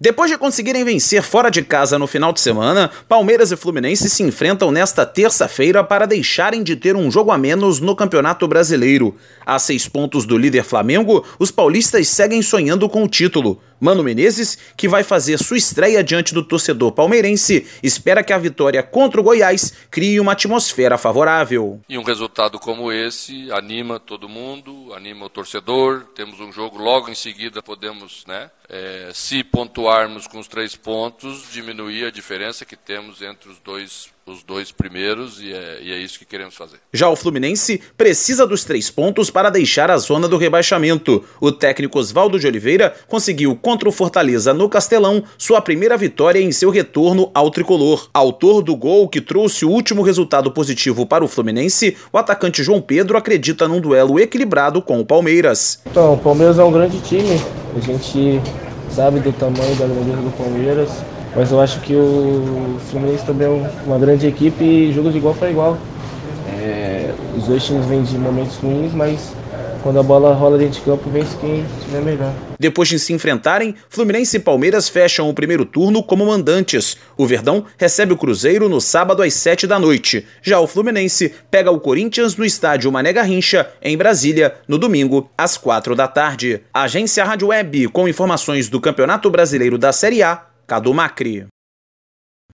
Depois de conseguirem vencer fora de casa no final de semana, Palmeiras e Fluminense se enfrentam nesta terça-feira para deixarem de ter um jogo a menos no Campeonato Brasileiro. A seis pontos do líder Flamengo, os paulistas seguem sonhando com o título. Mano Menezes, que vai fazer sua estreia diante do torcedor palmeirense, espera que a vitória contra o Goiás crie uma atmosfera favorável. E um resultado como esse anima todo mundo, anima o torcedor. Temos um jogo logo em seguida, podemos, né, é, se pontuarmos com os três pontos, diminuir a diferença que temos entre os dois os dois primeiros e é, e é, isso que queremos fazer. Já o Fluminense precisa dos três pontos para deixar a zona do rebaixamento. O técnico Oswaldo de Oliveira conseguiu contra o Fortaleza no Castelão sua primeira vitória em seu retorno ao tricolor. Autor do gol que trouxe o último resultado positivo para o Fluminense, o atacante João Pedro acredita num duelo equilibrado com o Palmeiras. Então, o Palmeiras é um grande time. A gente sabe do tamanho da grandeza do Palmeiras mas eu acho que o Fluminense também é uma grande equipe e joga de igual para igual. É, os dois times vêm de momentos ruins, mas quando a bola rola dentro de campo, vence quem estiver melhor. Depois de se enfrentarem, Fluminense e Palmeiras fecham o primeiro turno como mandantes. O Verdão recebe o Cruzeiro no sábado às 7 da noite. Já o Fluminense pega o Corinthians no estádio Mané Garrincha, em Brasília, no domingo, às 4 da tarde. Agência Rádio Web, com informações do Campeonato Brasileiro da Série A, Cadu Macri.